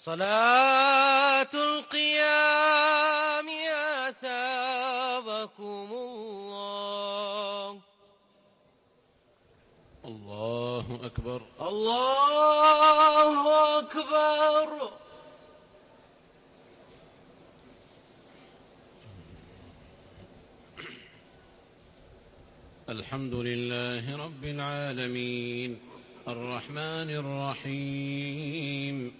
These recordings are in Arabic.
صلاة القيام أثابكم الله. الله أكبر. الله أكبر. الحمد لله رب العالمين. الرحمن الرحيم.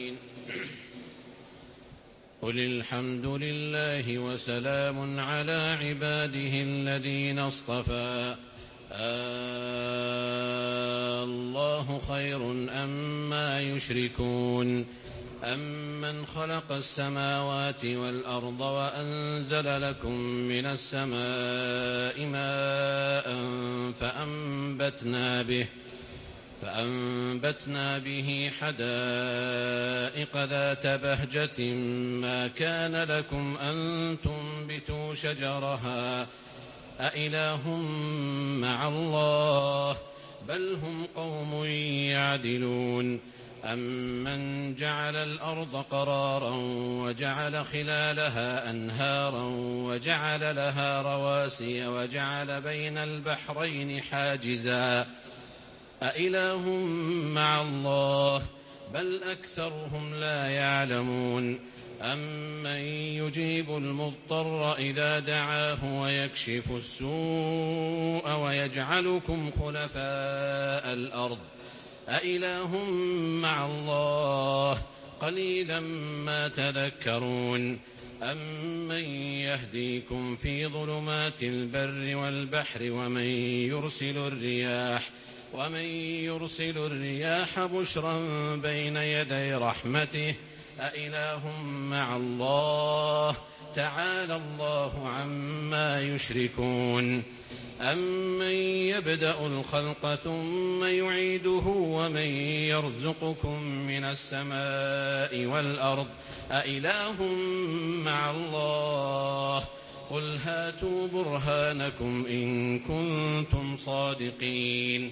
قل الحمد لله وسلام على عباده الذين اصطفى الله خير أما أم يشركون أمن خلق السماوات والأرض وأنزل لكم من السماء ماء فأنبتنا به فأنبتنا به حدائق ذات بهجة ما كان لكم أن تنبتوا شجرها أإله مع الله بل هم قوم يعدلون أمن جعل الأرض قرارا وجعل خلالها أنهارا وجعل لها رواسي وجعل بين البحرين حاجزا أإله مع الله بل أكثرهم لا يعلمون أمن يجيب المضطر إذا دعاه ويكشف السوء ويجعلكم خلفاء الأرض؟ أإله مع الله قليلا ما تذكرون أمن يهديكم في ظلمات البر والبحر ومن يرسل الرياح ومن يرسل الرياح بشرا بين يدي رحمته أإله مع الله تعالى الله عما يشركون. أمن يبدأ الخلق ثم يعيده ومن يرزقكم من السماء والأرض أإله مع الله. قل هاتوا برهانكم إن كنتم صادقين.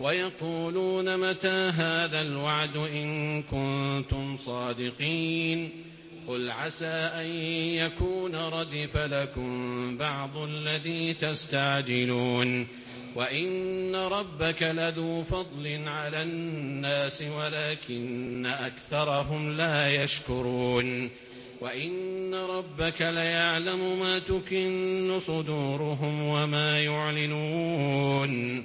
ويقولون متى هذا الوعد إن كنتم صادقين قل عسى أن يكون ردف لكم بعض الذي تستعجلون وإن ربك لذو فضل على الناس ولكن أكثرهم لا يشكرون وإن ربك ليعلم ما تكن صدورهم وما يعلنون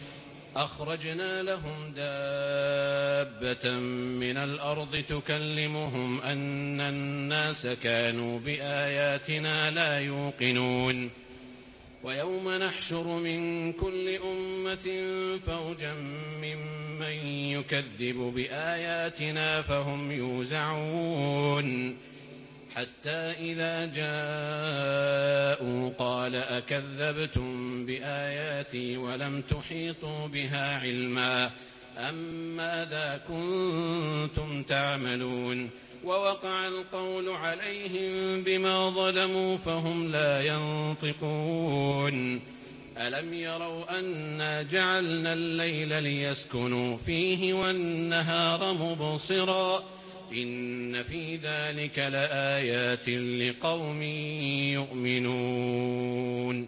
أخرجنا لهم دابة من الأرض تكلمهم أن الناس كانوا بآياتنا لا يوقنون. ويوم نحشر من كل أمة فوجا ممن يكذب بآياتنا فهم يوزعون. حتى إذا جاءوا قال أكذبتم بآياتي ولم تحيطوا بها علما أم ماذا كنتم تعملون ووقع القول عليهم بما ظلموا فهم لا ينطقون ألم يروا أنا جعلنا الليل ليسكنوا فيه والنهار مبصرا إن في ذلك لآيات لقوم يؤمنون.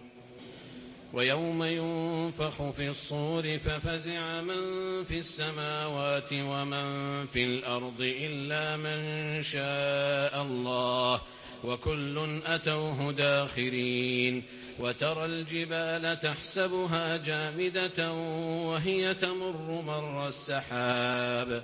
ويوم ينفخ في الصور ففزع من في السماوات ومن في الأرض إلا من شاء الله وكل أتوه داخرين. وترى الجبال تحسبها جامدة وهي تمر مر السحاب.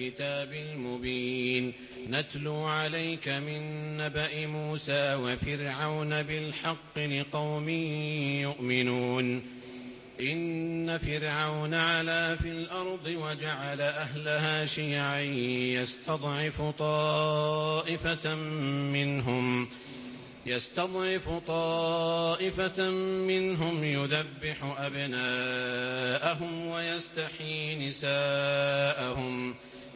الكتاب المبين. نتلو عليك من نبأ موسى وفرعون بالحق لقوم يؤمنون. إن فرعون علا في الأرض وجعل أهلها شيعا يستضعف طائفة منهم. يستضعف طائفة منهم يذبح أبناءهم ويستحيي نساءهم ۖ.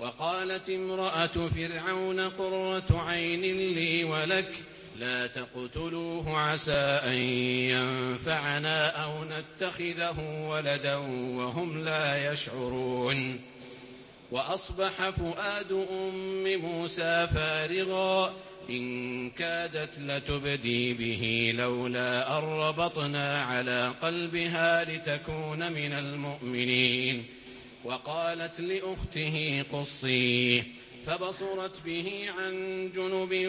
وقالت امرأة فرعون قرة عين لي ولك لا تقتلوه عسى أن ينفعنا أو نتخذه ولدا وهم لا يشعرون. وأصبح فؤاد أم موسى فارغا إن كادت لتبدي به لولا أن ربطنا على قلبها لتكون من المؤمنين. وقالت لأخته قصيه فبصرت به عن جنب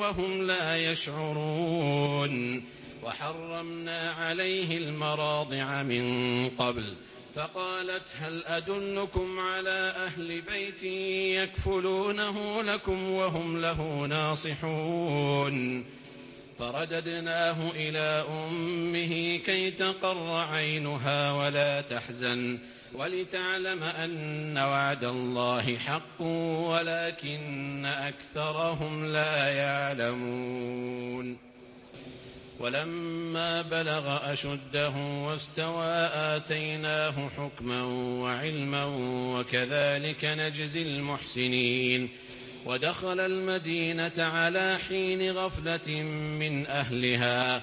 وهم لا يشعرون. وحرمنا عليه المراضع من قبل فقالت هل أدلكم على أهل بيت يكفلونه لكم وهم له ناصحون؟ فرددناه إلى أمه كي تقر عينها ولا تحزن. ولتعلم أن وعد الله حق ولكن أكثرهم لا يعلمون. ولما بلغ أشده واستوى آتيناه حكما وعلما وكذلك نجزي المحسنين. ودخل المدينة على حين غفلة من أهلها.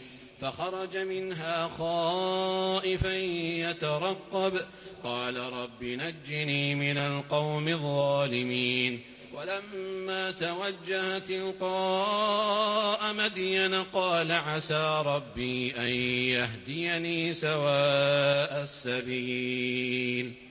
فخرج منها خائفا يترقب. قال رب نجني من القوم الظالمين. ولما توجه تلقاء مدين قال عسى ربي أن يهديني سواء السبيل.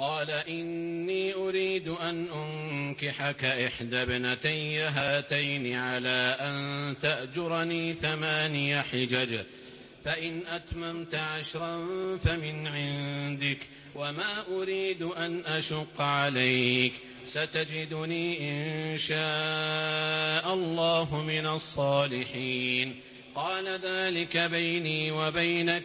قال إني أريد أن أنكحك إحدى ابنتي هاتين على أن تأجرني ثماني حجج فإن أتممت عشرا فمن عندك وما أريد أن أشق عليك ستجدني إن شاء الله من الصالحين. قال ذلك بيني وبينك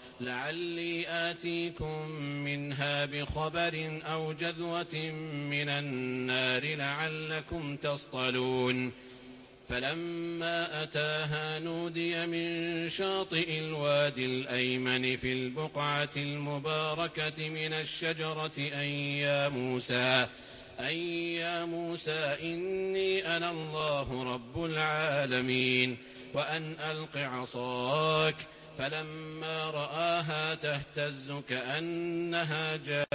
لعلي آتيكم منها بخبر أو جذوة من النار لعلكم تصطلون. فلما أتاها نودي من شاطئ الوادي الأيمن في البقعة المباركة من الشجرة أن يا موسى أن يا موسى إني أنا الله رب العالمين وأن ألق عصاك فلما رآها تهتز كأنها جان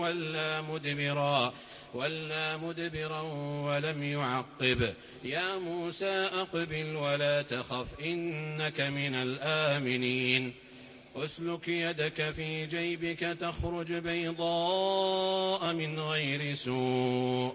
ولا مدبرا ولا مدبرا ولم يعقب. يا موسى أقبل ولا تخف إنك من الآمنين. أسلك يدك في جيبك تخرج بيضاء من غير سوء.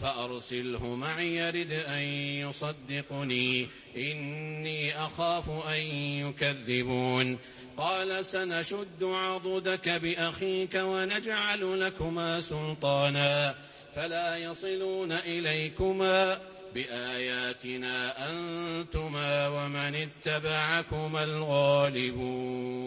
فأرسله معي يرد أن يصدقني. إني أخاف أن يكذبون. قال سنشد عضدك بأخيك ونجعل لكما سلطانا. فلا يصلون إليكما بآياتنا أنتما ومن اتبعكما الغالبون.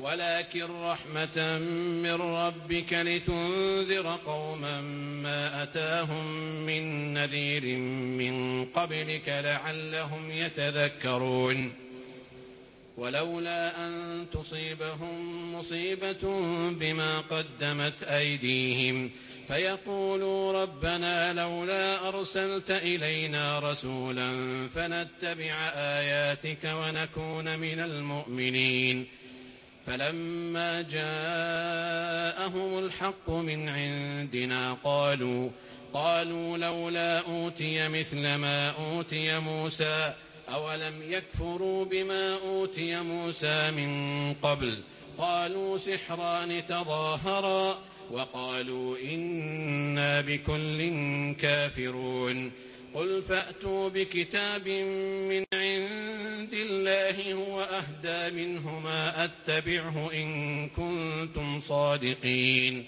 ولكن رحمة من ربك لتنذر قوما ما أتاهم من نذير من قبلك لعلهم يتذكرون. ولولا أن تصيبهم مصيبة بما قدمت أيديهم فيقولوا ربنا لولا أرسلت إلينا رسولا فنتبع آياتك ونكون من المؤمنين. فلما جاءهم الحق من عندنا قالوا قالوا لولا أوتي مثل ما أوتي موسى أولم يكفروا بما أوتي موسى من قبل؟ قالوا سحران تظاهرا وقالوا إنا بكل كافرون. قل فأتوا بكتاب من عند الله هو أهدى منهما أتبعه إن كنتم صادقين.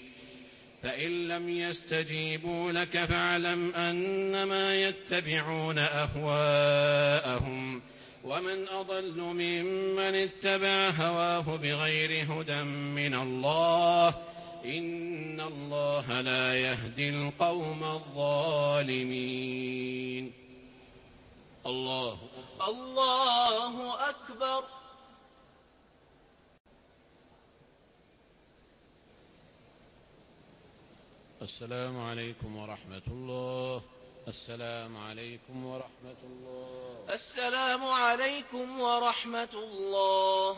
فإن لم يستجيبوا لك فاعلم أنما يتبعون أهواءهم. ومن أضل ممن اتبع هواه بغير هدى من الله إن الله لا يهدي القوم الظالمين. الله الله أكبر. السلام عليكم ورحمة الله. السلام عليكم ورحمة الله. السلام عليكم ورحمة الله.